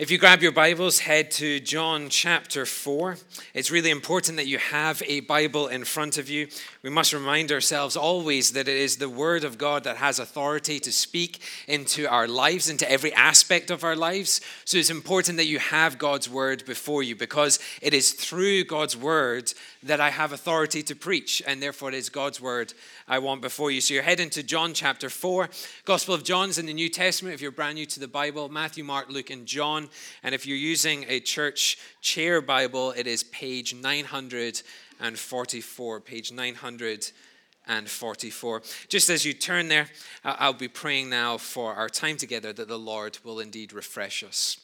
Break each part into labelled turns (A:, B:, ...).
A: If you grab your Bibles, head to John chapter 4. It's really important that you have a Bible in front of you. We must remind ourselves always that it is the Word of God that has authority to speak into our lives, into every aspect of our lives. So it's important that you have God's Word before you because it is through God's Word that I have authority to preach, and therefore it is God's Word I want before you. So you're heading to John chapter 4. Gospel of John's in the New Testament if you're brand new to the Bible Matthew, Mark, Luke, and John. And if you're using a church chair Bible, it is page 944. Page 944. Just as you turn there, I'll be praying now for our time together that the Lord will indeed refresh us.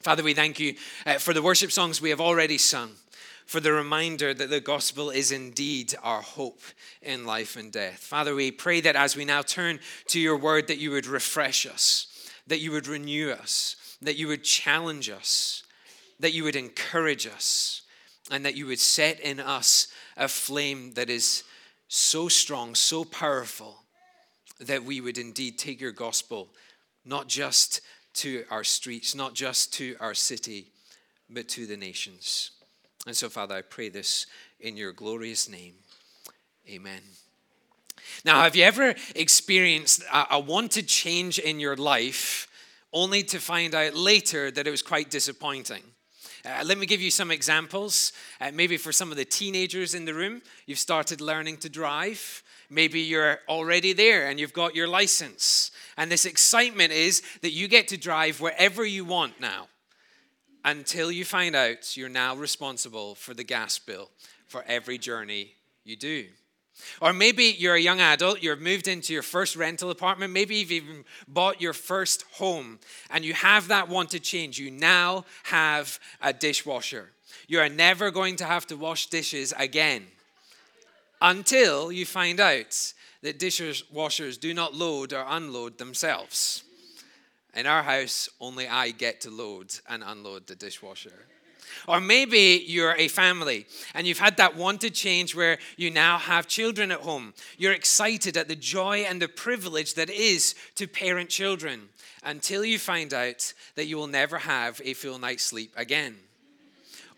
A: Father, we thank you uh, for the worship songs we have already sung, for the reminder that the gospel is indeed our hope in life and death. Father, we pray that as we now turn to your word, that you would refresh us, that you would renew us, that you would challenge us, that you would encourage us, and that you would set in us a flame that is so strong, so powerful, that we would indeed take your gospel not just to our streets, not just to our city, but to the nations. And so, Father, I pray this in your glorious name. Amen. Now, have you ever experienced a, wanted change in your life only to find out later that it was quite disappointing. Uh, let me give you some examples. Uh, maybe for some of the teenagers in the room, you've started learning to drive. Maybe you're already there and you've got your license. And this excitement is that you get to drive wherever you want now until you find out you're now responsible for the gas bill for every journey you do. Or maybe you're a young adult, you've moved into your first rental apartment, maybe you've even bought your first home, and you have that want to change. You now have a dishwasher. You are never going to have to wash dishes again until you find out that dishwashers do not load or unload themselves. In our house, only I get to load and unload the dishwasher. Or maybe you're a family and you've had that wanted change where you now have children at home. You're excited at the joy and the privilege that is to parent children until you find out that you will never have a full night's sleep again.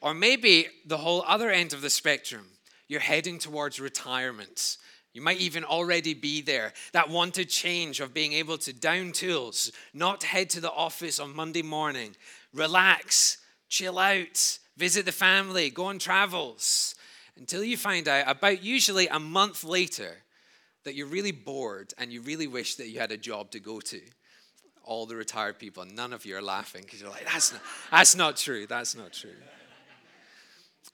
A: Or maybe the whole other end of the spectrum, you're heading towards retirement. You might even already be there. That wanted change of being able to down tools, not head to the office on Monday morning, relax, chill out, visit the family, go on travels, until you find out about usually a month later that you're really bored and you really wish that you had a job to go to. All the retired people, none of you are laughing because you're like, that's not, that's not true. That's not true.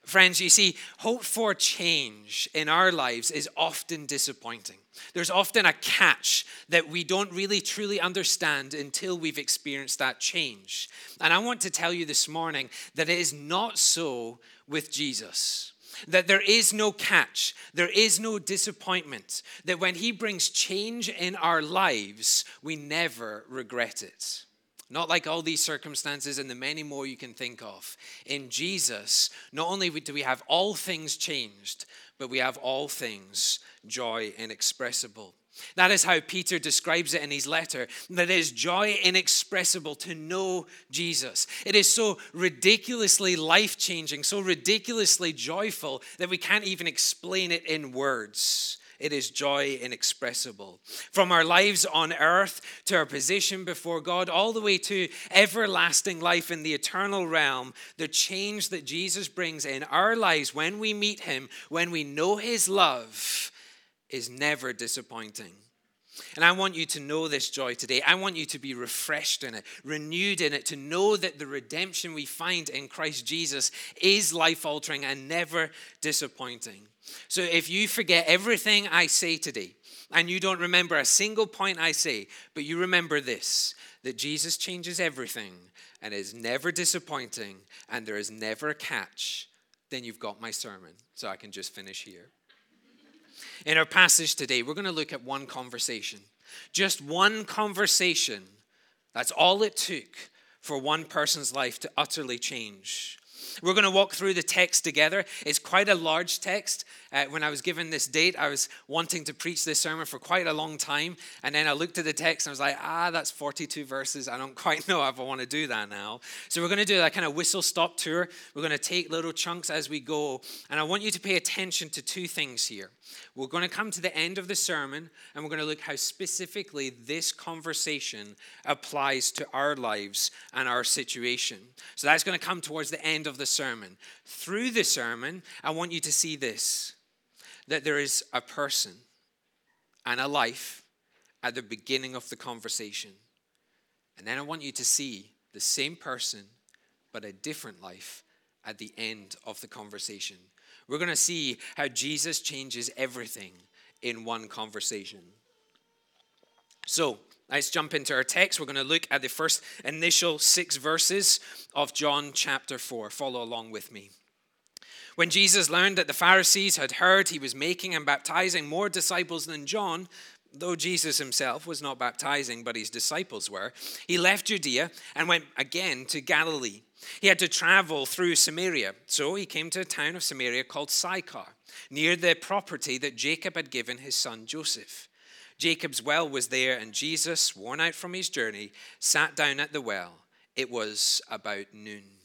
A: Friends, you see, hope for change in our lives is often disappointing. There's often a catch that we don't really truly understand until we've experienced that change. And I want to tell you this morning that it is not so with Jesus. That there is no catch, there is no disappointment, that when He brings change in our lives, we never regret it. Not like all these circumstances and the many more you can think of. In Jesus, not only do we have all things changed, but we have all things joy inexpressible. That is how Peter describes it in his letter. That is joy inexpressible to know Jesus. It is so ridiculously life changing, so ridiculously joyful that we can't even explain it in words. It is joy inexpressible. From our lives on earth to our position before God, all the way to everlasting life in the eternal realm, the change that Jesus brings in our lives when we meet Him, when we know His love, is never disappointing. And I want you to know this joy today. I want you to be refreshed in it, renewed in it, to know that the redemption we find in Christ Jesus is life altering and never disappointing. So if you forget everything I say today, and you don't remember a single point I say, but you remember this that Jesus changes everything and is never disappointing, and there is never a catch, then you've got my sermon. So I can just finish here. In our passage today, we're going to look at one conversation. Just one conversation. That's all it took for one person's life to utterly change. We're going to walk through the text together. It's quite a large text. Uh, when I was given this date, I was wanting to preach this sermon for quite a long time. And then I looked at the text and I was like, ah, that's 42 verses. I don't quite know if I want to do that now. So we're going to do that kind of whistle stop tour. We're going to take little chunks as we go. And I want you to pay attention to two things here. We're going to come to the end of the sermon and we're going to look how specifically this conversation applies to our lives and our situation. So that's going to come towards the end of the sermon. Through the sermon, I want you to see this that there is a person and a life at the beginning of the conversation. And then I want you to see the same person but a different life at the end of the conversation. We're going to see how Jesus changes everything in one conversation. So, let's jump into our text. We're going to look at the first initial six verses of John chapter 4. Follow along with me. When Jesus learned that the Pharisees had heard he was making and baptizing more disciples than John, though Jesus himself was not baptizing, but his disciples were, he left Judea and went again to Galilee. He had to travel through Samaria, so he came to a town of Samaria called Sychar, near the property that Jacob had given his son Joseph. Jacob's well was there, and Jesus, worn out from his journey, sat down at the well. It was about noon.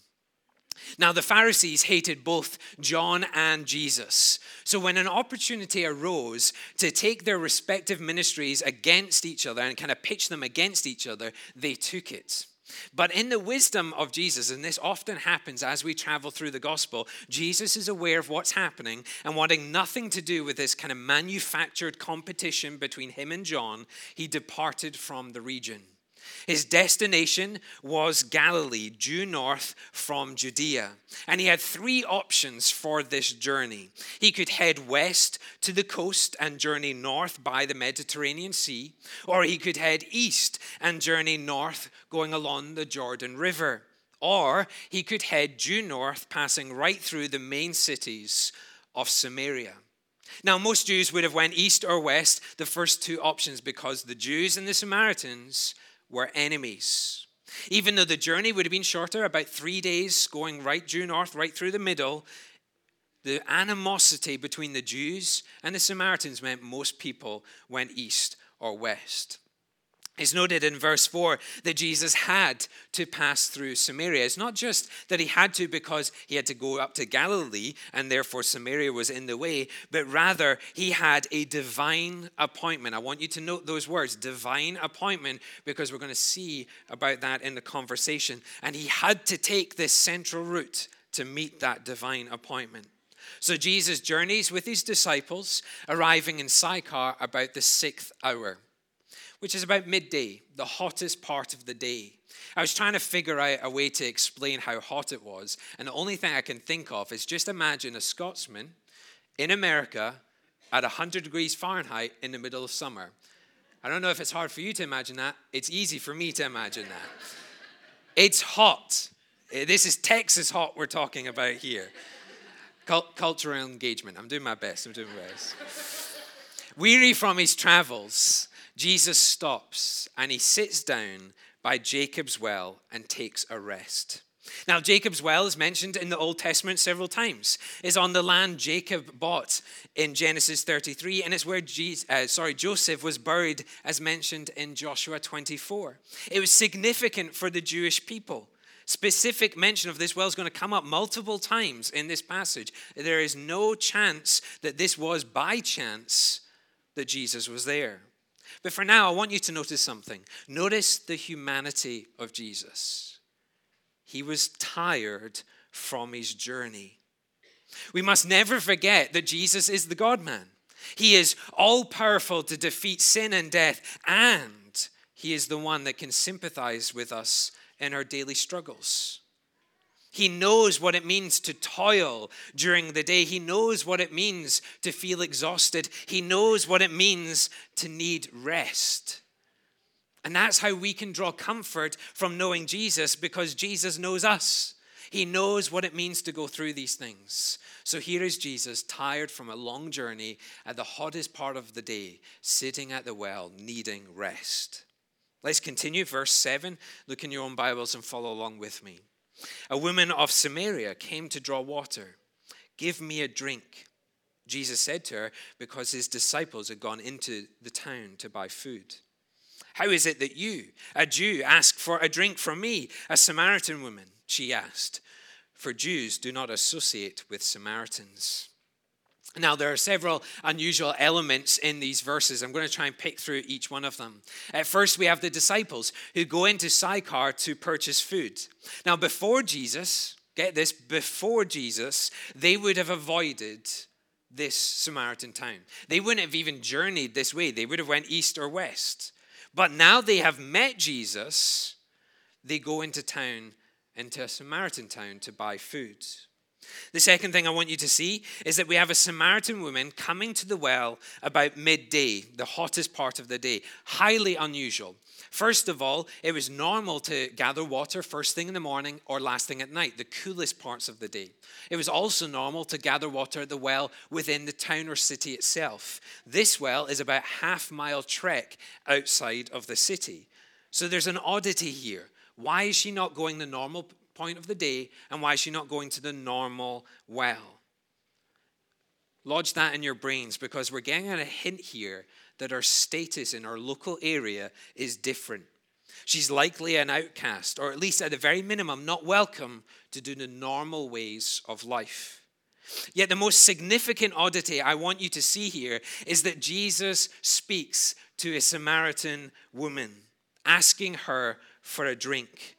A: Now, the Pharisees hated both John and Jesus. So, when an opportunity arose to take their respective ministries against each other and kind of pitch them against each other, they took it. But in the wisdom of Jesus, and this often happens as we travel through the gospel, Jesus is aware of what's happening and wanting nothing to do with this kind of manufactured competition between him and John, he departed from the region. His destination was Galilee, due north from Judea. And he had three options for this journey. He could head west to the coast and journey north by the Mediterranean Sea, or he could head east and journey north going along the Jordan River, or he could head due north, passing right through the main cities of Samaria. Now, most Jews would have went east or west, the first two options, because the Jews and the Samaritans were enemies. Even though the journey would have been shorter, about three days going right due north, right through the middle, the animosity between the Jews and the Samaritans meant most people went east or west. It's noted in verse 4 that Jesus had to pass through Samaria. It's not just that he had to because he had to go up to Galilee and therefore Samaria was in the way, but rather he had a divine appointment. I want you to note those words divine appointment because we're going to see about that in the conversation. And he had to take this central route to meet that divine appointment. So Jesus journeys with his disciples, arriving in Sychar about the sixth hour which is about midday, the hottest part of the day. I was trying to figure out a way to explain how hot it was, and the only thing I can think of is just imagine a Scotsman in America at 100 degrees Fahrenheit in the middle of summer. I don't know if it's hard for you to imagine that. It's easy for me to imagine that. It's hot. Eh, this is Texas hot we're talking about here. Cult- cultural engagement. I'm doing my best. I'm doing my best. Weary from his travels, Jesus stops and he sits down by Jacob's well and takes a rest. Now, Jacob's well is mentioned in the Old Testament several times. It's on the land Jacob bought in Genesis 33, and it's where Jesus, uh, sorry, Joseph was buried, as mentioned in Joshua 24. It was significant for the Jewish people. Specific mention of this well is going to come up multiple times in this passage. There is no chance that this was by chance that Jesus was there. But for now, I want you to notice something. Notice the humanity of Jesus. He was tired from his journey. We must never forget that Jesus is the God man. He is all powerful to defeat sin and death, and he is the one that can sympathize with us in our daily struggles. He knows what it means to toil during the day. He knows what it means to feel exhausted. He knows what it means to need rest. And that's how we can draw comfort from knowing Jesus because Jesus knows us. He knows what it means to go through these things. So here is Jesus, tired from a long journey at the hottest part of the day, sitting at the well, needing rest. Let's continue. Verse 7. Look in your own Bibles and follow along with me. A woman of Samaria came to draw water. Give me a drink, Jesus said to her, Because his disciples had gone into the town to buy food. How is it that you, a Jew, ask for a drink from me, a Samaritan woman? She asked. For Jews do not associate with Samaritans. Now, there are several unusual elements in these verses. I'm going to try and pick through each one of them. At first, we have the disciples who go into Sychar to purchase food. Now, before Jesus, get this, before Jesus, they would have avoided this Samaritan town. They wouldn't have even journeyed this way. They would have went east or west. But now they have met Jesus, they go into town, into a Samaritan town to buy food. The second thing I want you to see is that we have a Samaritan woman coming to the well about midday, the hottest part of the day. Highly unusual. First of all, it was normal to gather water first thing in the morning or last thing at night, the coolest parts of the day. It was also normal to gather water at the well within the town or city itself. This well is about half mile trek outside of the city. So there's an oddity here. Why is she not going the normal point of the day, and why is she not going to the normal well? Lodge that in your brains because we're getting at a hint here that her status in our local area is different. She's likely an outcast, or at least at the very minimum, not welcome to do the normal ways of life. Yet, the most significant oddity I want you to see here is that Jesus speaks to a Samaritan woman, asking her for a drink.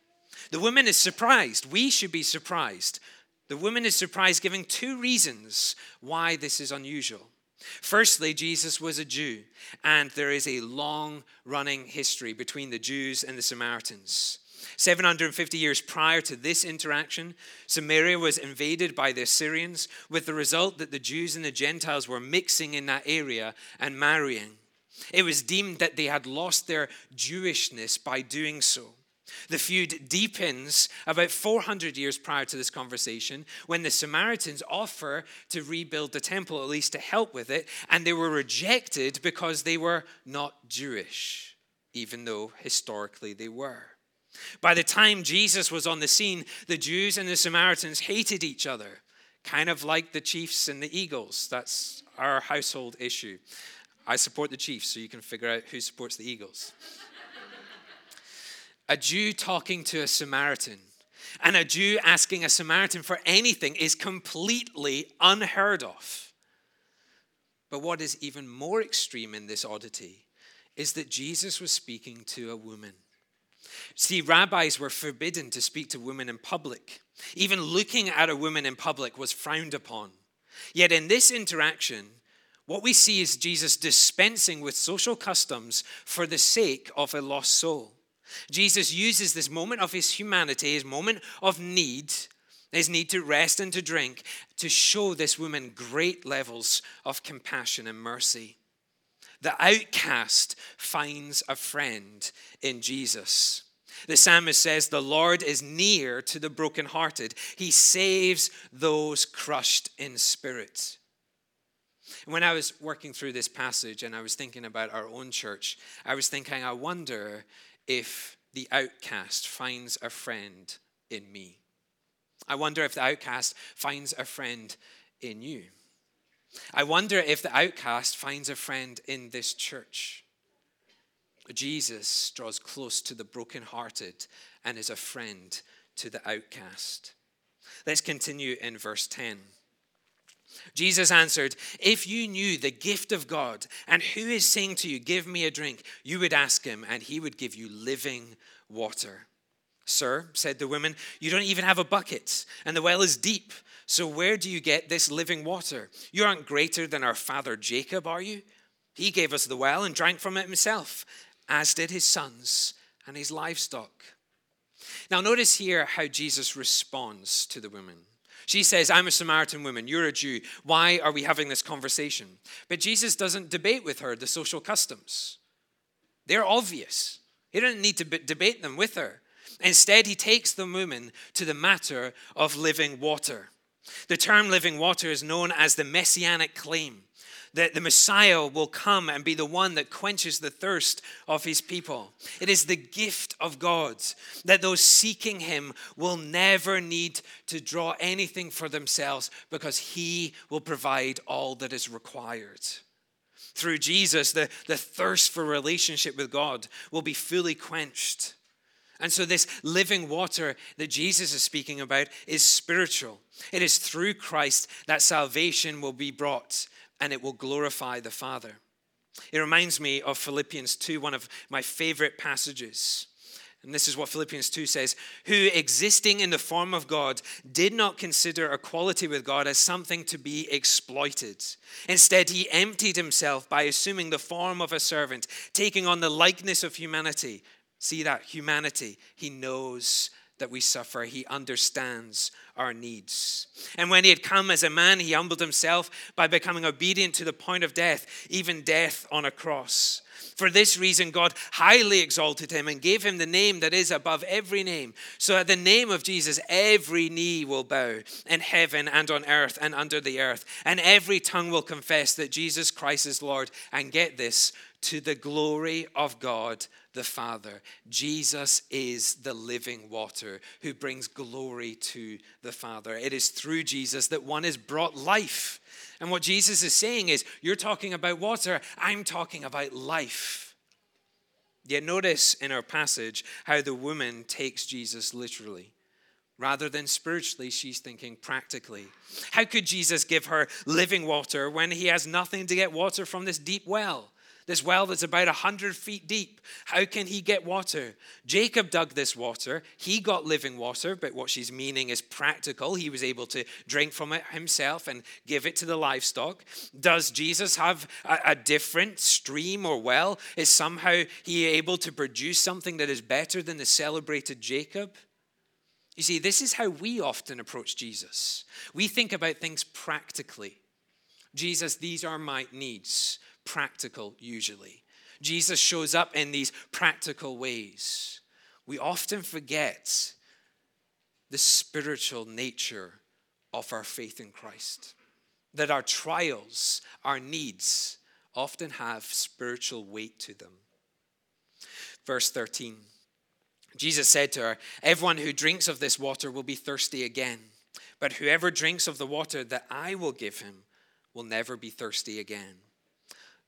A: The woman is surprised. We should be surprised. The woman is surprised, giving two reasons why this is unusual. Firstly, Jesus was a Jew, and there is a long running history between the Jews and the Samaritans. 750 years prior to this interaction, Samaria was invaded by the Assyrians, with the result that the Jews and the Gentiles were mixing in that area and marrying. It was deemed that they had lost their Jewishness by doing so. The feud deepens about 400 years prior to this conversation when the Samaritans offer to rebuild the temple, at least to help with it, and they were rejected because they were not Jewish, even though historically they were. By the time Jesus was on the scene, the Jews and the Samaritans hated each other, kind of like the Chiefs and the Eagles. That's our household issue. I support the Chiefs, so you can figure out who supports the Eagles a Jew talking to a Samaritan and a Jew asking a Samaritan for anything is completely unheard of. But what is even more extreme in this oddity is that Jesus was speaking to a woman. See, rabbis were forbidden to speak to women in public. Even looking at a woman in public was frowned upon. Yet in this interaction, what we see is Jesus dispensing with social customs for the sake of a lost soul. Jesus uses this moment of his humanity, his moment of need, his need to rest and to drink, to show this woman great levels of compassion and mercy. The outcast finds a friend in Jesus. The psalmist says, The Lord is near to the brokenhearted. He saves those crushed in spirit. When I was working through this passage and I was thinking about our own church, I was thinking, I wonder if the outcast finds a friend in me. I wonder if the outcast finds a friend in you. I wonder if the outcast finds a friend in this church. Jesus draws close to the brokenhearted and is a friend to the outcast. Let's continue in verse 10. Jesus answered, If you knew the gift of God and who is saying to you, Give me a drink, you would ask him, and he would give you living water. Sir, said the woman, you don't even have a bucket, and the well is deep. So where do you get this living water? You aren't greater than our father Jacob, are you? He gave us the well and drank from it himself, as did his sons and his livestock. Now, notice here how Jesus responds to the woman. She says, I'm a Samaritan woman, you're a Jew. Why are we having this conversation? But Jesus doesn't debate with her the social customs, they're obvious. He doesn't need to debate them with her. Instead, he takes the woman to the matter of living water. The term living water is known as the messianic claim. That the Messiah will come and be the one that quenches the thirst of his people. It is the gift of God that those seeking him will never need to draw anything for themselves because he will provide all that is required. Through Jesus, the, the thirst for relationship with God will be fully quenched. And so, this living water that Jesus is speaking about is spiritual. It is through Christ that salvation will be brought and it will glorify the Father. It reminds me of Philippians 2, one of my favorite passages. And this is what Philippians 2 says Who, existing in the form of God, did not consider equality with God as something to be exploited. Instead, he emptied himself by assuming the form of a servant, taking on the likeness of humanity. See that? Humanity. He knows that we suffer. He understands our needs. And when he had come as a man, he humbled himself by becoming obedient to the point of death, even death on a cross. For this reason, God highly exalted him and gave him the name that is above every name. So at the name of Jesus, every knee will bow in heaven and on earth and under the earth, and every tongue will confess that Jesus Christ is Lord. And get this, to the glory of God the Father. Jesus is the living water who brings glory to the Father. It is through Jesus that one is brought life. And what Jesus is saying is, You're talking about water, I'm talking about life. Yet notice in our passage how the woman takes Jesus literally. Rather than spiritually, she's thinking practically. How could Jesus give her living water when he has nothing to get water from this deep well? This well that's about 100 feet deep. How can he get water? Jacob dug this water. He got living water, but what she's meaning is practical. He was able to drink from it himself and give it to the livestock. Does Jesus have a, a different stream or well? Is somehow he able to produce something that is better than the celebrated Jacob? You see, this is how we often approach Jesus. We think about things practically. Jesus, these are my needs practical usually. Jesus shows up in these practical ways. We often forget the spiritual nature of our faith in Christ, that our trials, our needs, often have spiritual weight to them. Verse 13 Jesus said to her, Everyone who drinks of this water will be thirsty again, but whoever drinks of the water that I will give him will never be thirsty again.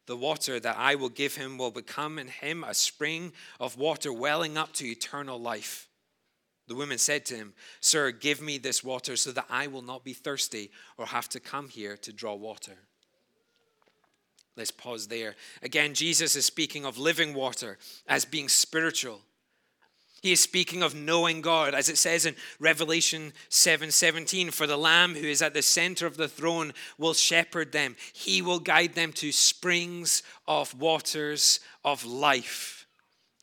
A: The water that I will give him will become in him a spring of water welling up to eternal life. The woman said to him, Sir, give me this water so that I will not be thirsty or have to come here to draw water. Let's pause there. Again, Jesus is speaking of living water as being spiritual. He is speaking of knowing God, as it says in Revelation 7 17, for the Lamb who is at the center of the throne will shepherd them. He will guide them to springs of waters of life.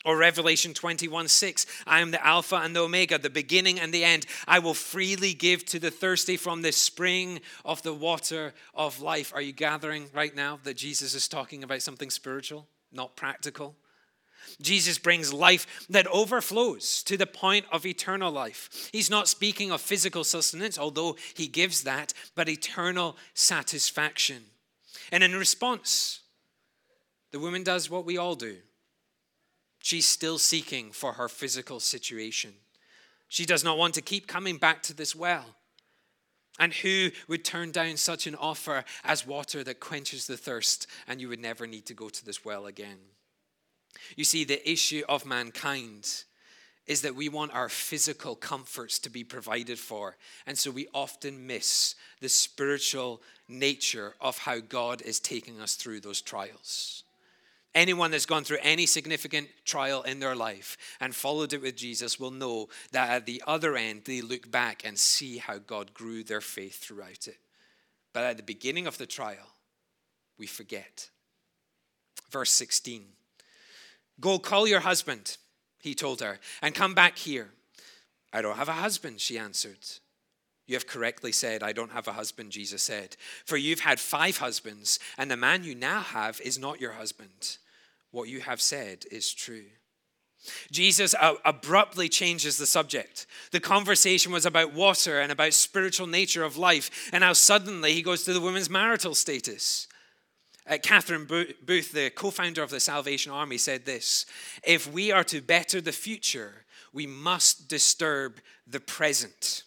A: Or Revelation 21 6, I am the Alpha and the Omega, the beginning and the end. I will freely give to the thirsty from the spring of the water of life. Are you gathering right now that Jesus is talking about something spiritual, not practical? Jesus brings life that overflows to the point of eternal life. He's not speaking of physical sustenance, although he gives that, but eternal satisfaction. And in response, the woman does what we all do. She's still seeking for her physical situation. She does not want to keep coming back to this well. And who would turn down such an offer as water that quenches the thirst and you would never need to go to this well again? You see, the issue of mankind is that we want our physical comforts to be provided for. And so we often miss the spiritual nature of how God is taking us through those trials. Anyone that's gone through any significant trial in their life and followed it with Jesus will know that at the other end, they look back and see how God grew their faith throughout it. But at the beginning of the trial, we forget. Verse 16 Go call your husband, he told her, and come back here. I don't have a husband, she answered. You have correctly said, I don't have a husband, Jesus said. For you've had five husbands, and the man you now have is not your husband. What you have said is true. Jesus uh, abruptly changes the subject. The conversation was about water and about spiritual nature of life, and now suddenly he goes to the woman's marital status. Uh, Catherine Booth, the co founder of the Salvation Army, said this If we are to better the future, we must disturb the present.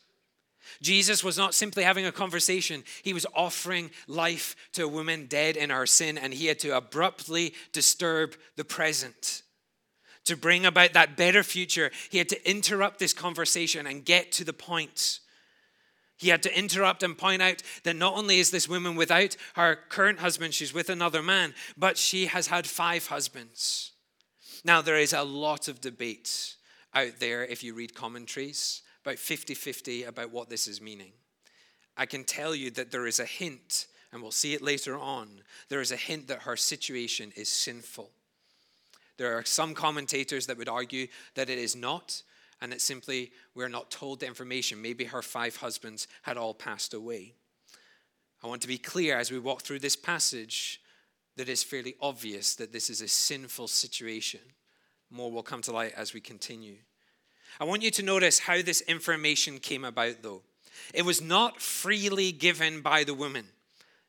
A: Jesus was not simply having a conversation, he was offering life to a woman dead in her sin, and he had to abruptly disturb the present. To bring about that better future, he had to interrupt this conversation and get to the point. He had to interrupt and point out that not only is this woman without her current husband, she's with another man, but she has had five husbands. Now, there is a lot of debate out there if you read commentaries, about 50 50 about what this is meaning. I can tell you that there is a hint, and we'll see it later on, there is a hint that her situation is sinful. There are some commentators that would argue that it is not, and that simply we're not told the information. Maybe her five husbands had all passed away. I want to be clear as we walk through this passage that it's fairly obvious that this is a sinful situation. More will come to light as we continue. I want you to notice how this information came about, though. It was not freely given by the woman,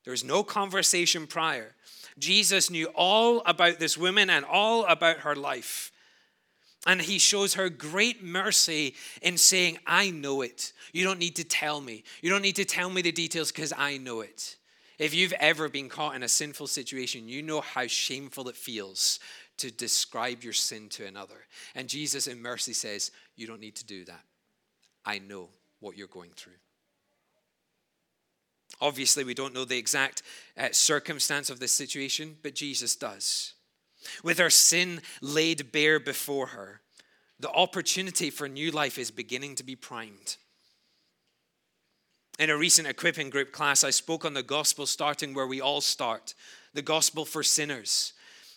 A: there was no conversation prior. Jesus knew all about this woman and all about her life. And he shows her great mercy in saying, I know it. You don't need to tell me. You don't need to tell me the details because I know it. If you've ever been caught in a sinful situation, you know how shameful it feels to describe your sin to another. And Jesus, in mercy, says, You don't need to do that. I know what you're going through. Obviously, we don't know the exact uh, circumstance of this situation, but Jesus does. With her sin laid bare before her, the opportunity for new life is beginning to be primed. In a recent equipping group class, I spoke on the gospel starting where we all start the gospel for sinners.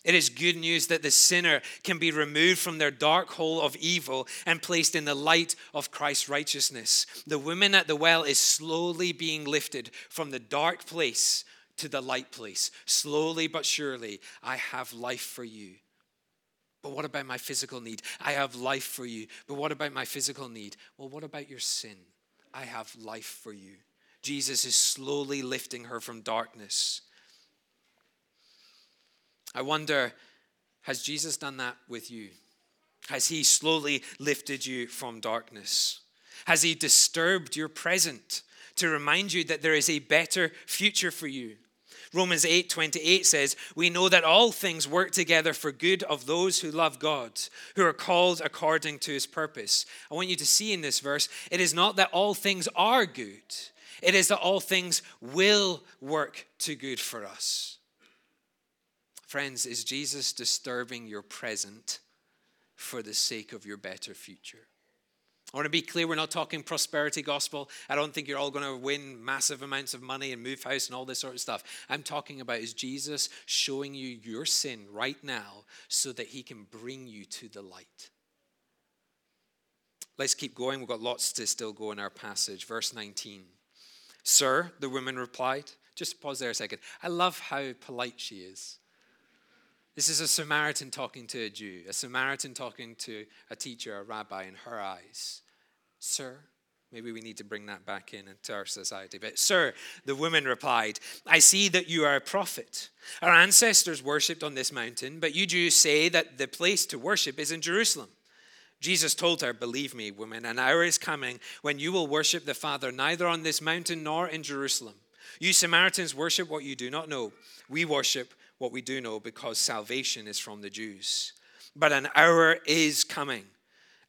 A: It is good news that the sinner can be removed from their dark hole of evil and placed in the light of Christ's righteousness. The woman at the well is slowly being lifted from the dark place to the light place. Slowly but surely, I have life for you. But what about my physical need? I have life for you. But what about my physical need? Well, what about your sin? I have life for you. Jesus is slowly lifting her from darkness. I wonder, has Jesus done that with you? Has he slowly lifted you from darkness? Has he disturbed your present to remind you that there is a better future for you? Romans 8 28 says, We know that all things work together for good of those who love God, who are called according to his purpose. I want you to see in this verse, it is not that all things are good, it is that all things will work to good for us. Friends, is Jesus disturbing your present for the sake of your better future? I want to be clear, we're not talking prosperity gospel. I don't think you're all going to win massive amounts of money and move house and all this sort of stuff. I'm talking about is Jesus showing you your sin right now so that he can bring you to the light. Let's keep going. We've got lots to still go in our passage. Verse 19. Sir, the woman replied. Just pause there a second. I love how polite she is. This is a Samaritan talking to a Jew, a Samaritan talking to a teacher, a rabbi in her eyes. Sir, maybe we need to bring that back in into our society. But, sir, the woman replied, I see that you are a prophet. Our ancestors worshipped on this mountain, but you Jews say that the place to worship is in Jerusalem. Jesus told her, Believe me, woman, an hour is coming when you will worship the Father neither on this mountain nor in Jerusalem. You Samaritans worship what you do not know. We worship what we do know because salvation is from the Jews. But an hour is coming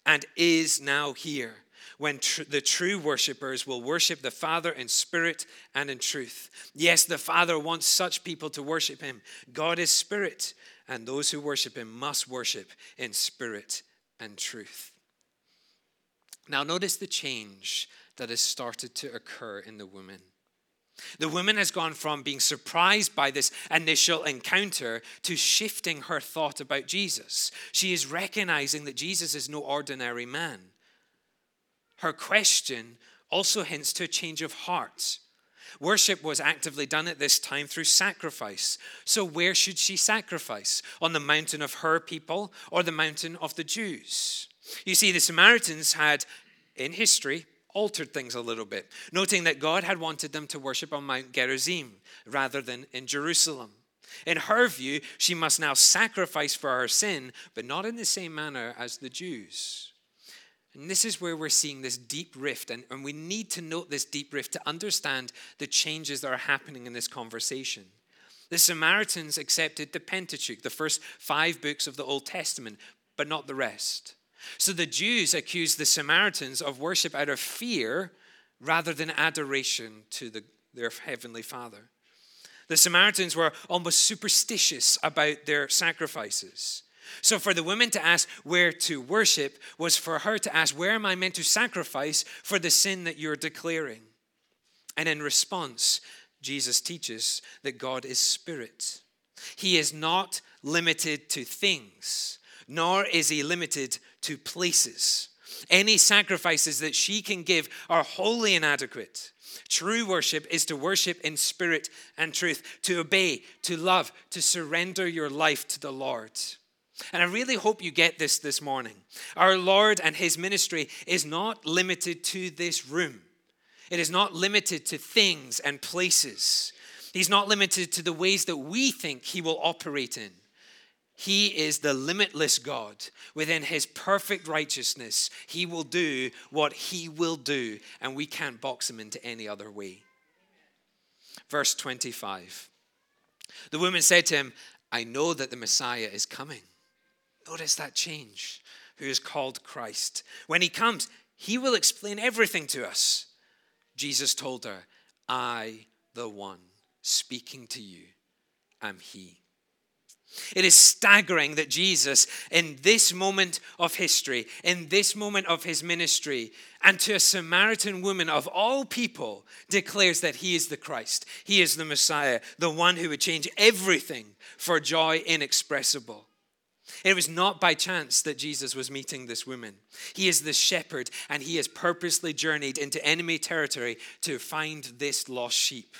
A: and is now here when tr- the true worshippers will worship the Father in spirit and in truth. Yes, the Father wants such people to worship him. God is spirit, and those who worship him must worship in spirit and truth. Now, notice the change that has started to occur in the woman. The woman has gone from being surprised by this initial encounter to shifting her thought about Jesus. She is recognizing that Jesus is no ordinary man. Her question also hints to a change of heart. Worship was actively done at this time through sacrifice. So, where should she sacrifice? On the mountain of her people or the mountain of the Jews? You see, the Samaritans had, in history, altered things a little bit, noting that God had wanted them to worship on Mount Gerizim rather than in Jerusalem. In her view, she must now sacrifice for her sin, but not in the same manner as the Jews. And this is where we're seeing this deep rift, and, and we need to note this deep rift to understand the changes that are happening in this conversation. The Samaritans accepted the Pentateuch, the first five books of the Old Testament, but not the rest. So the Jews accused the Samaritans of worship out of fear rather than adoration to the, their heavenly Father. The Samaritans were almost superstitious about their sacrifices. So, for the woman to ask where to worship was for her to ask, Where am I meant to sacrifice for the sin that you're declaring? And in response, Jesus teaches that God is spirit. He is not limited to things, nor is he limited to places. Any sacrifices that she can give are wholly inadequate. True worship is to worship in spirit and truth, to obey, to love, to surrender your life to the Lord. And I really hope you get this this morning. Our Lord and His ministry is not limited to this room, it is not limited to things and places. He's not limited to the ways that we think He will operate in. He is the limitless God. Within his perfect righteousness, he will do what he will do, and we can't box him into any other way. Verse 25 The woman said to him, I know that the Messiah is coming. Notice that change, who is called Christ. When he comes, he will explain everything to us. Jesus told her, I, the one speaking to you, am he. It is staggering that Jesus, in this moment of history, in this moment of his ministry, and to a Samaritan woman of all people, declares that he is the Christ. He is the Messiah, the one who would change everything for joy inexpressible. It was not by chance that Jesus was meeting this woman. He is the shepherd, and he has purposely journeyed into enemy territory to find this lost sheep.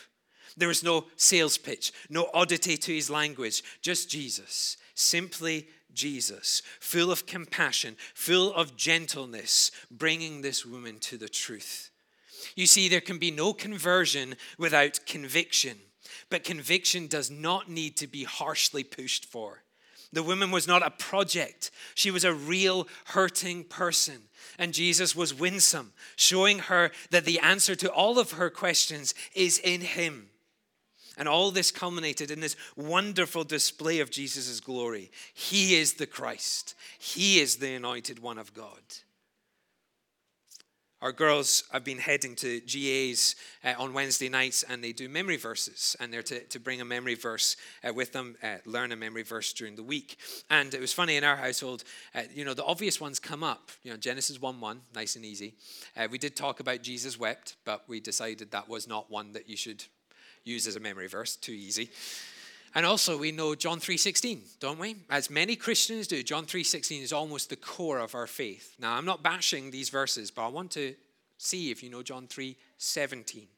A: There was no sales pitch, no oddity to his language, just Jesus, simply Jesus, full of compassion, full of gentleness, bringing this woman to the truth. You see, there can be no conversion without conviction, but conviction does not need to be harshly pushed for. The woman was not a project, she was a real hurting person. And Jesus was winsome, showing her that the answer to all of her questions is in Him. And all this culminated in this wonderful display of Jesus' glory. He is the Christ, He is the anointed one of God. Our girls have been heading to GAs uh, on Wednesday nights and they do memory verses. And they're to, to bring a memory verse uh, with them, uh, learn a memory verse during the week. And it was funny in our household, uh, you know, the obvious ones come up. You know, Genesis 1 1, nice and easy. Uh, we did talk about Jesus wept, but we decided that was not one that you should use as a memory verse, too easy. And also we know John 3:16, don't we? As many Christians do, John 3:16 is almost the core of our faith. Now, I'm not bashing these verses, but I want to see if you know John 3:17.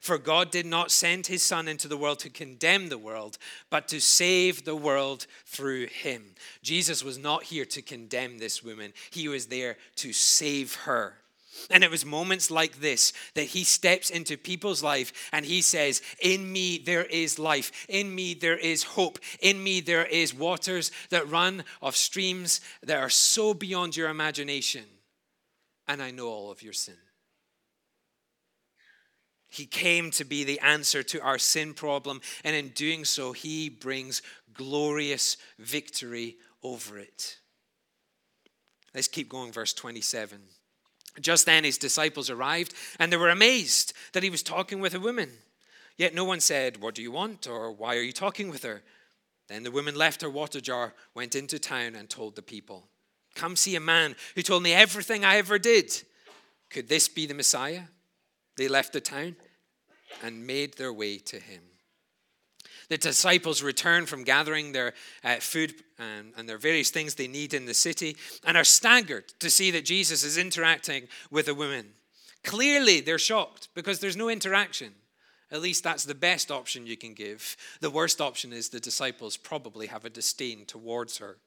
A: For God did not send his son into the world to condemn the world, but to save the world through him. Jesus was not here to condemn this woman. He was there to save her. And it was moments like this that he steps into people's life and he says, In me there is life. In me there is hope. In me there is waters that run of streams that are so beyond your imagination. And I know all of your sin. He came to be the answer to our sin problem, and in doing so, he brings glorious victory over it. Let's keep going, verse 27. Just then his disciples arrived, and they were amazed that he was talking with a woman. Yet no one said, What do you want? or Why are you talking with her? Then the woman left her water jar, went into town, and told the people, Come see a man who told me everything I ever did. Could this be the Messiah? They left the town and made their way to him. The disciples return from gathering their uh, food and, and their various things they need in the city and are staggered to see that Jesus is interacting with a woman. Clearly, they're shocked because there's no interaction. At least that's the best option you can give. The worst option is the disciples probably have a disdain towards her.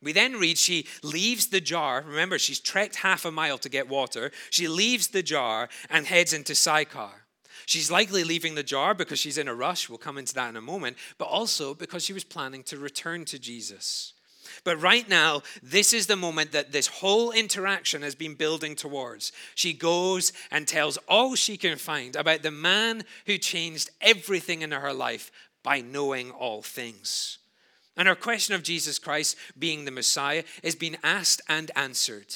A: We then read she leaves the jar. Remember, she's trekked half a mile to get water. She leaves the jar and heads into Sychar. She's likely leaving the jar because she's in a rush. We'll come into that in a moment, but also because she was planning to return to Jesus. But right now, this is the moment that this whole interaction has been building towards. She goes and tells all she can find about the man who changed everything in her life by knowing all things. And her question of Jesus Christ being the Messiah is being asked and answered.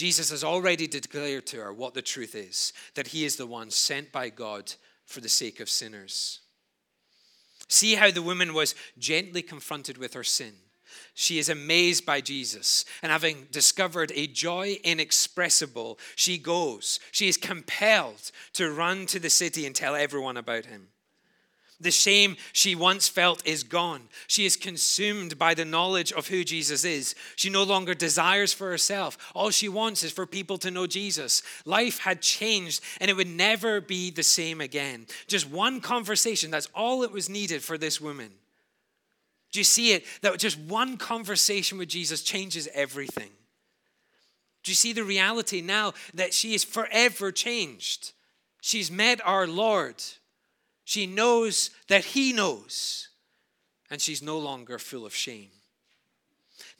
A: Jesus has already declared to her what the truth is that he is the one sent by God for the sake of sinners. See how the woman was gently confronted with her sin. She is amazed by Jesus, and having discovered a joy inexpressible, she goes. She is compelled to run to the city and tell everyone about him. The shame she once felt is gone. She is consumed by the knowledge of who Jesus is. She no longer desires for herself. All she wants is for people to know Jesus. Life had changed and it would never be the same again. Just one conversation, that's all it was needed for this woman. Do you see it? That just one conversation with Jesus changes everything. Do you see the reality now that she is forever changed? She's met our Lord. She knows that He knows, and she's no longer full of shame.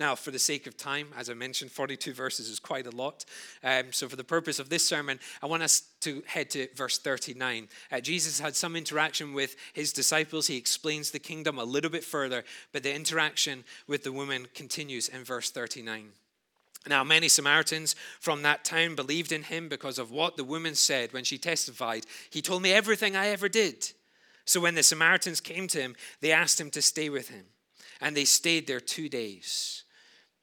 A: Now, for the sake of time, as I mentioned, 42 verses is quite a lot. Um, so, for the purpose of this sermon, I want us to head to verse 39. Uh, Jesus had some interaction with his disciples. He explains the kingdom a little bit further, but the interaction with the woman continues in verse 39. Now, many Samaritans from that town believed in him because of what the woman said when she testified. He told me everything I ever did. So when the Samaritans came to him, they asked him to stay with him. And they stayed there two days.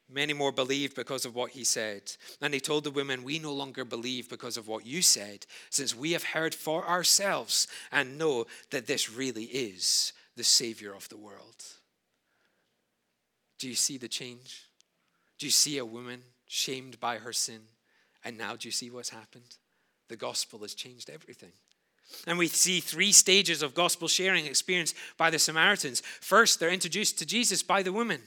A: Many more believed because of what he said. And he told the women, We no longer believe because of what you said, since we have heard for ourselves and know that this really is the Savior of the world. Do you see the change? Do you see a woman shamed by her sin? And now do you see what's happened? The gospel has changed everything. And we see three stages of gospel sharing experienced by the Samaritans. First, they're introduced to Jesus by the woman.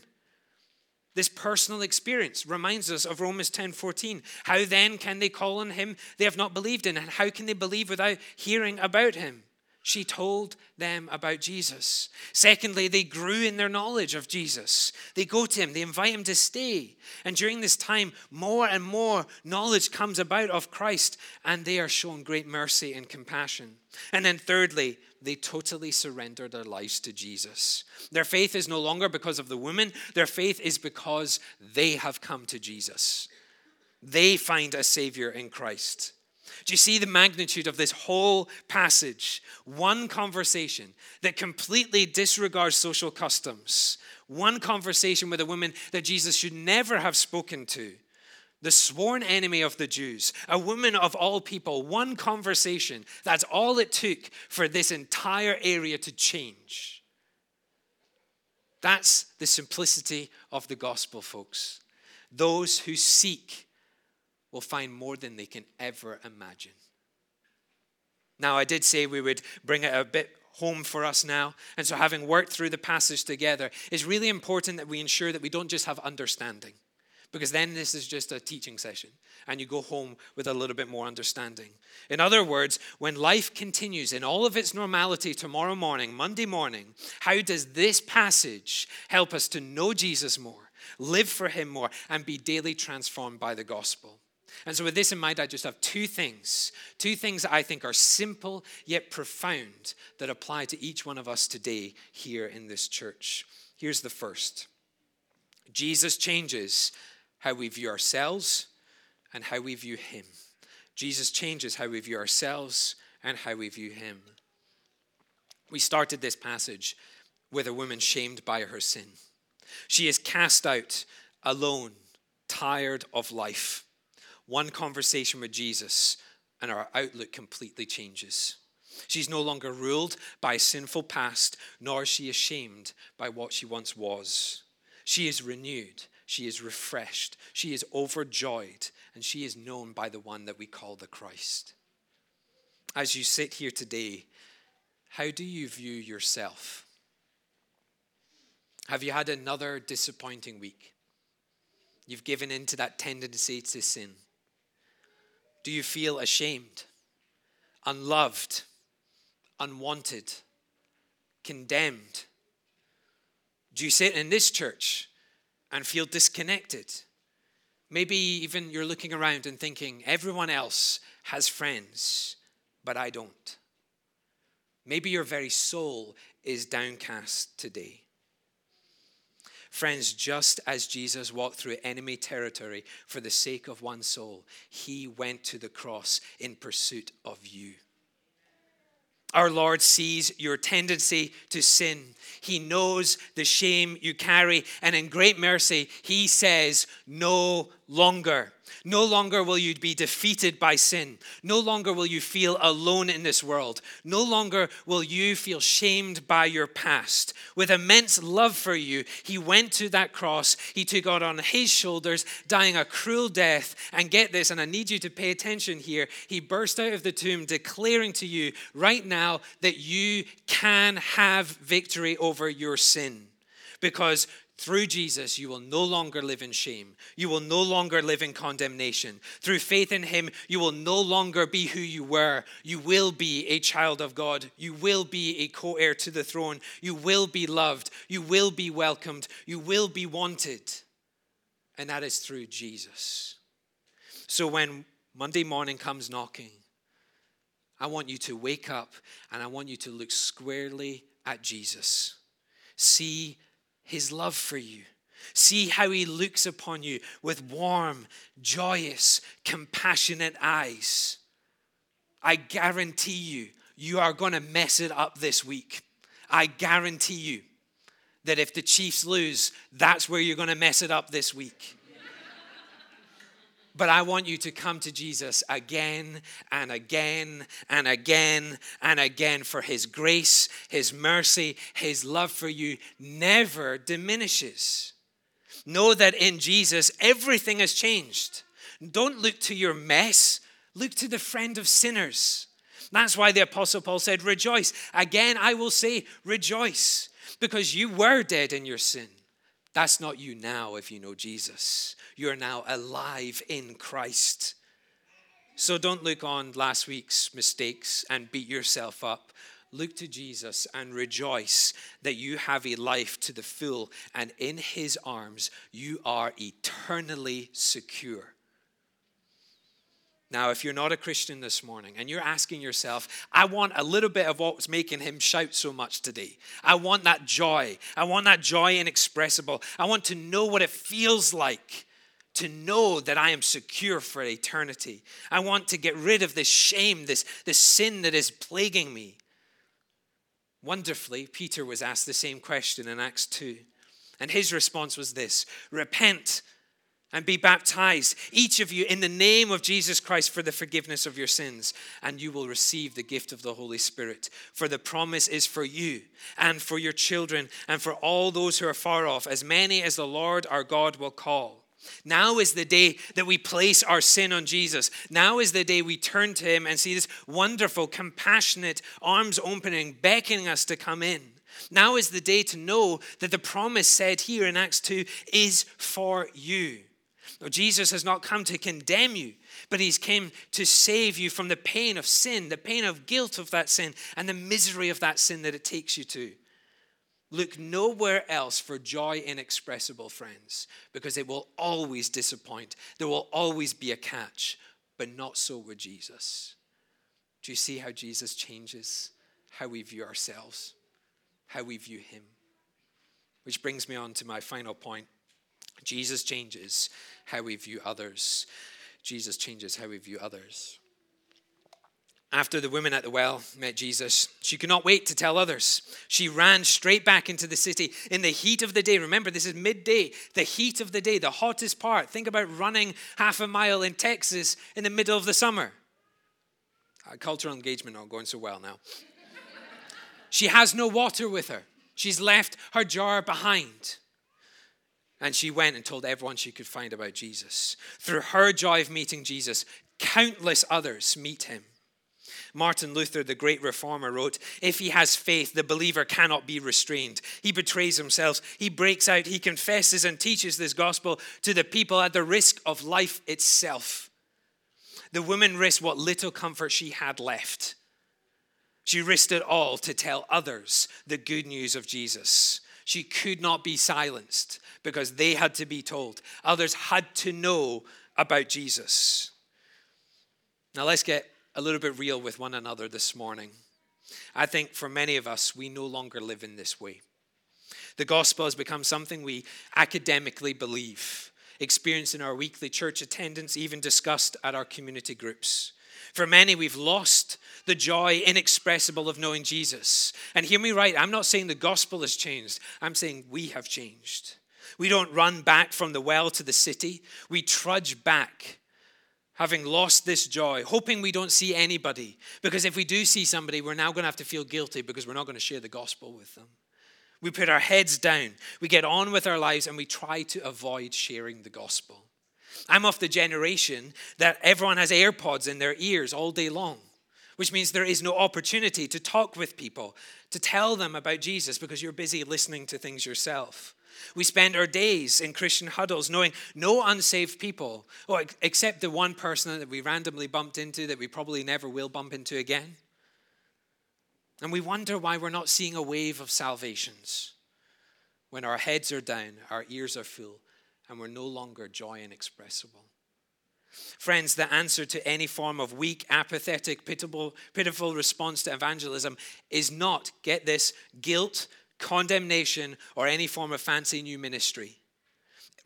A: This personal experience reminds us of Romans 10 14. How then can they call on him they have not believed in? And how can they believe without hearing about him? She told them about Jesus. Secondly, they grew in their knowledge of Jesus. They go to him, they invite him to stay. And during this time, more and more knowledge comes about of Christ, and they are shown great mercy and compassion. And then, thirdly, they totally surrender their lives to Jesus. Their faith is no longer because of the woman, their faith is because they have come to Jesus. They find a Savior in Christ. Do you see the magnitude of this whole passage? One conversation that completely disregards social customs, one conversation with a woman that Jesus should never have spoken to, the sworn enemy of the Jews, a woman of all people, one conversation. That's all it took for this entire area to change. That's the simplicity of the gospel, folks. Those who seek will find more than they can ever imagine. Now, I did say we would bring it a bit home for us now. And so, having worked through the passage together, it's really important that we ensure that we don't just have understanding, because then this is just a teaching session and you go home with a little bit more understanding. In other words, when life continues in all of its normality tomorrow morning, Monday morning, how does this passage help us to know Jesus more, live for Him more, and be daily transformed by the gospel? And so, with this in mind, I just have two things. Two things that I think are simple yet profound that apply to each one of us today here in this church. Here's the first Jesus changes how we view ourselves and how we view Him. Jesus changes how we view ourselves and how we view Him. We started this passage with a woman shamed by her sin. She is cast out alone, tired of life one conversation with Jesus, and our outlook completely changes. She's no longer ruled by a sinful past, nor is she ashamed by what she once was. She is renewed, she is refreshed, she is overjoyed, and she is known by the one that we call the Christ. As you sit here today, how do you view yourself? Have you had another disappointing week? You've given in to that tendency to sin. Do you feel ashamed, unloved, unwanted, condemned? Do you sit in this church and feel disconnected? Maybe even you're looking around and thinking, everyone else has friends, but I don't. Maybe your very soul is downcast today. Friends, just as Jesus walked through enemy territory for the sake of one soul, he went to the cross in pursuit of you. Our Lord sees your tendency to sin. He knows the shame you carry, and in great mercy, He says, No longer. No longer will you be defeated by sin. No longer will you feel alone in this world. No longer will you feel shamed by your past. With immense love for you, he went to that cross. He took it on his shoulders, dying a cruel death. And get this, and I need you to pay attention here. He burst out of the tomb, declaring to you right now that you can have victory over your sin. Because through Jesus, you will no longer live in shame. You will no longer live in condemnation. Through faith in Him, you will no longer be who you were. You will be a child of God. You will be a co heir to the throne. You will be loved. You will be welcomed. You will be wanted. And that is through Jesus. So when Monday morning comes knocking, I want you to wake up and I want you to look squarely at Jesus. See his love for you. See how he looks upon you with warm, joyous, compassionate eyes. I guarantee you, you are going to mess it up this week. I guarantee you that if the Chiefs lose, that's where you're going to mess it up this week. But I want you to come to Jesus again and again and again and again for His grace, His mercy, His love for you never diminishes. Know that in Jesus, everything has changed. Don't look to your mess, look to the friend of sinners. That's why the Apostle Paul said, Rejoice. Again, I will say, Rejoice, because you were dead in your sin. That's not you now if you know Jesus. You're now alive in Christ. So don't look on last week's mistakes and beat yourself up. Look to Jesus and rejoice that you have a life to the full, and in his arms you are eternally secure. Now, if you're not a Christian this morning and you're asking yourself, I want a little bit of what's making him shout so much today. I want that joy. I want that joy inexpressible. I want to know what it feels like to know that I am secure for eternity. I want to get rid of this shame, this, this sin that is plaguing me. Wonderfully, Peter was asked the same question in Acts 2. And his response was this Repent and be baptized, each of you, in the name of Jesus Christ for the forgiveness of your sins, and you will receive the gift of the Holy Spirit. For the promise is for you and for your children and for all those who are far off, as many as the Lord our God will call. Now is the day that we place our sin on Jesus. Now is the day we turn to Him and see this wonderful, compassionate arms opening, beckoning us to come in. Now is the day to know that the promise said here in Acts 2 is for you. Jesus has not come to condemn you, but he's come to save you from the pain of sin, the pain of guilt of that sin, and the misery of that sin that it takes you to. Look nowhere else for joy inexpressible, friends, because it will always disappoint. There will always be a catch, but not so with Jesus. Do you see how Jesus changes how we view ourselves, how we view Him? Which brings me on to my final point. Jesus changes how we view others. Jesus changes how we view others. After the woman at the well met Jesus, she could not wait to tell others. She ran straight back into the city in the heat of the day. Remember, this is midday, the heat of the day, the hottest part. Think about running half a mile in Texas in the middle of the summer. Uh, cultural engagement not going so well now. she has no water with her. She's left her jar behind. And she went and told everyone she could find about Jesus. Through her joy of meeting Jesus, countless others meet him. Martin Luther, the great reformer, wrote If he has faith, the believer cannot be restrained. He betrays himself, he breaks out, he confesses and teaches this gospel to the people at the risk of life itself. The woman risked what little comfort she had left. She risked it all to tell others the good news of Jesus. She could not be silenced because they had to be told. Others had to know about Jesus. Now, let's get a little bit real with one another this morning. I think for many of us, we no longer live in this way. The gospel has become something we academically believe, experience in our weekly church attendance, even discussed at our community groups. For many, we've lost the joy inexpressible of knowing Jesus. And hear me right, I'm not saying the gospel has changed, I'm saying we have changed. We don't run back from the well to the city, we trudge back. Having lost this joy, hoping we don't see anybody. Because if we do see somebody, we're now going to have to feel guilty because we're not going to share the gospel with them. We put our heads down, we get on with our lives, and we try to avoid sharing the gospel. I'm of the generation that everyone has AirPods in their ears all day long, which means there is no opportunity to talk with people, to tell them about Jesus because you're busy listening to things yourself. We spend our days in Christian huddles knowing no unsaved people, oh, or except the one person that we randomly bumped into that we probably never will bump into again. And we wonder why we're not seeing a wave of salvations when our heads are down, our ears are full, and we're no longer joy inexpressible. Friends, the answer to any form of weak, apathetic, pitiful, pitiful response to evangelism is not, get this, guilt, condemnation, or any form of fancy new ministry.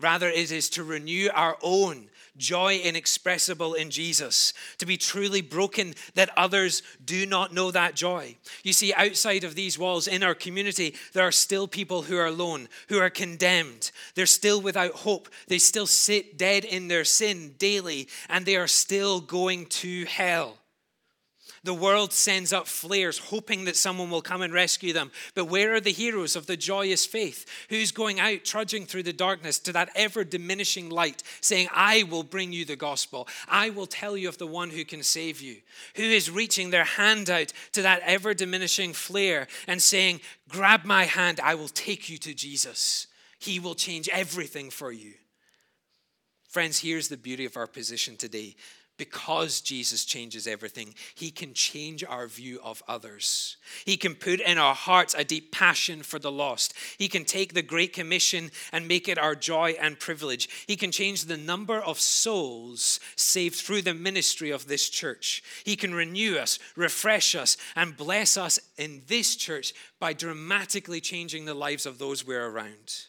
A: Rather, it is to renew our own joy inexpressible in Jesus, to be truly broken that others do not know that joy. You see, outside of these walls in our community, there are still people who are alone, who are condemned. They're still without hope. They still sit dead in their sin daily, and they are still going to hell. The world sends up flares, hoping that someone will come and rescue them. But where are the heroes of the joyous faith? Who's going out, trudging through the darkness to that ever diminishing light, saying, I will bring you the gospel. I will tell you of the one who can save you. Who is reaching their hand out to that ever diminishing flare and saying, Grab my hand, I will take you to Jesus. He will change everything for you. Friends, here's the beauty of our position today because Jesus changes everything, He can change our view of others. He can put in our hearts a deep passion for the lost. He can take the Great Commission and make it our joy and privilege. He can change the number of souls saved through the ministry of this church. He can renew us, refresh us, and bless us in this church by dramatically changing the lives of those we're around.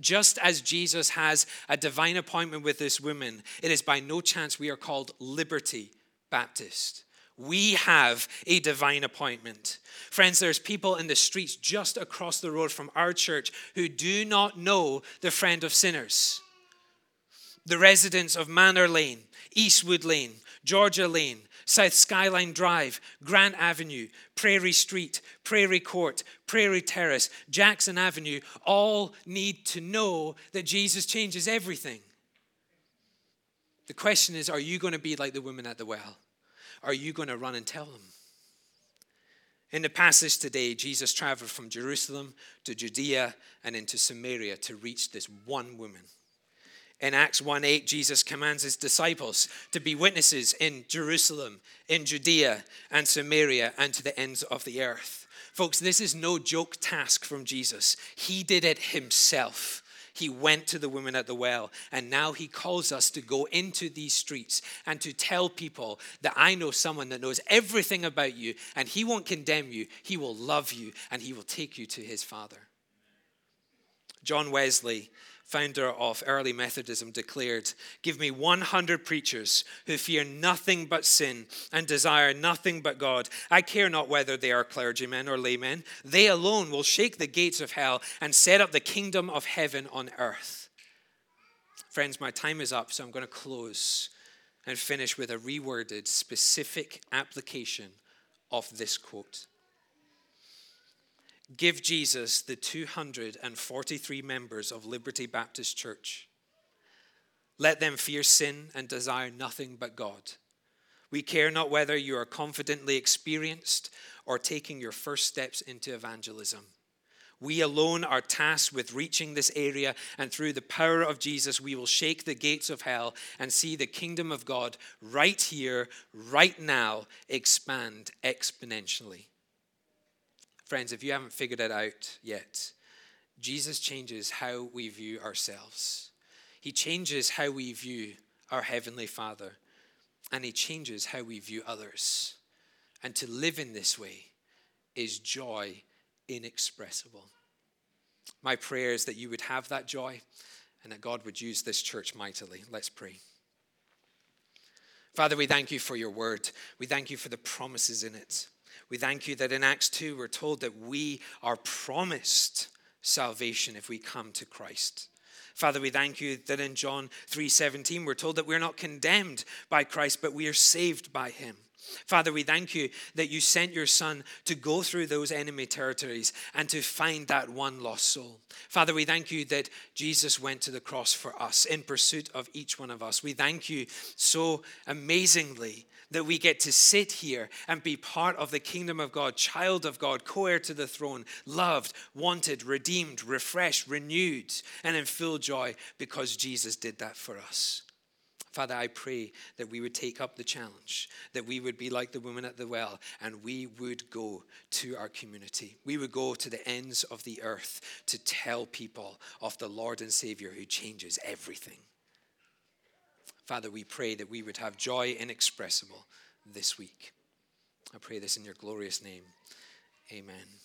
A: Just as Jesus has a divine appointment with this woman, it is by no chance we are called Liberty Baptist. We have a divine appointment. Friends, there's people in the streets just across the road from our church who do not know the friend of sinners. The residents of Manor Lane, Eastwood Lane, Georgia Lane, South Skyline Drive, Grant Avenue, Prairie Street, Prairie Court, Prairie Terrace, Jackson Avenue all need to know that Jesus changes everything. The question is are you going to be like the woman at the well? Are you going to run and tell them? In the passage today, Jesus traveled from Jerusalem to Judea and into Samaria to reach this one woman. In Acts 1 8, Jesus commands his disciples to be witnesses in Jerusalem, in Judea, and Samaria, and to the ends of the earth. Folks, this is no joke task from Jesus. He did it himself. He went to the woman at the well, and now he calls us to go into these streets and to tell people that I know someone that knows everything about you, and he won't condemn you, he will love you, and he will take you to his Father. John Wesley founder of early Methodism, declared Give me 100 preachers who fear nothing but sin and desire nothing but God. I care not whether they are clergymen or laymen, they alone will shake the gates of hell and set up the kingdom of heaven on earth. Friends, my time is up, so I'm going to close and finish with a reworded, specific application of this quote. Give Jesus the 243 members of Liberty Baptist Church. Let them fear sin and desire nothing but God. We care not whether you are confidently experienced or taking your first steps into evangelism. We alone are tasked with reaching this area, and through the power of Jesus, we will shake the gates of hell and see the kingdom of God right here, right now, expand exponentially. Friends, if you haven't figured it out yet, Jesus changes how we view ourselves. He changes how we view our Heavenly Father, and He changes how we view others. And to live in this way is joy inexpressible. My prayer is that you would have that joy and that God would use this church mightily. Let's pray. Father, we thank you for your word. We thank you for the promises in it. We thank you that in Acts 2, we're told that we are promised salvation if we come to Christ. Father, we thank you that in John 3:17 we're told that we're not condemned by Christ, but we are saved by him. Father, we thank you that you sent your son to go through those enemy territories and to find that one lost soul. Father, we thank you that Jesus went to the cross for us in pursuit of each one of us. We thank you so amazingly that we get to sit here and be part of the kingdom of God, child of God, co heir to the throne, loved, wanted, redeemed, refreshed, renewed, and in full joy because Jesus did that for us. Father, I pray that we would take up the challenge, that we would be like the woman at the well, and we would go to our community. We would go to the ends of the earth to tell people of the Lord and Savior who changes everything. Father, we pray that we would have joy inexpressible this week. I pray this in your glorious name. Amen.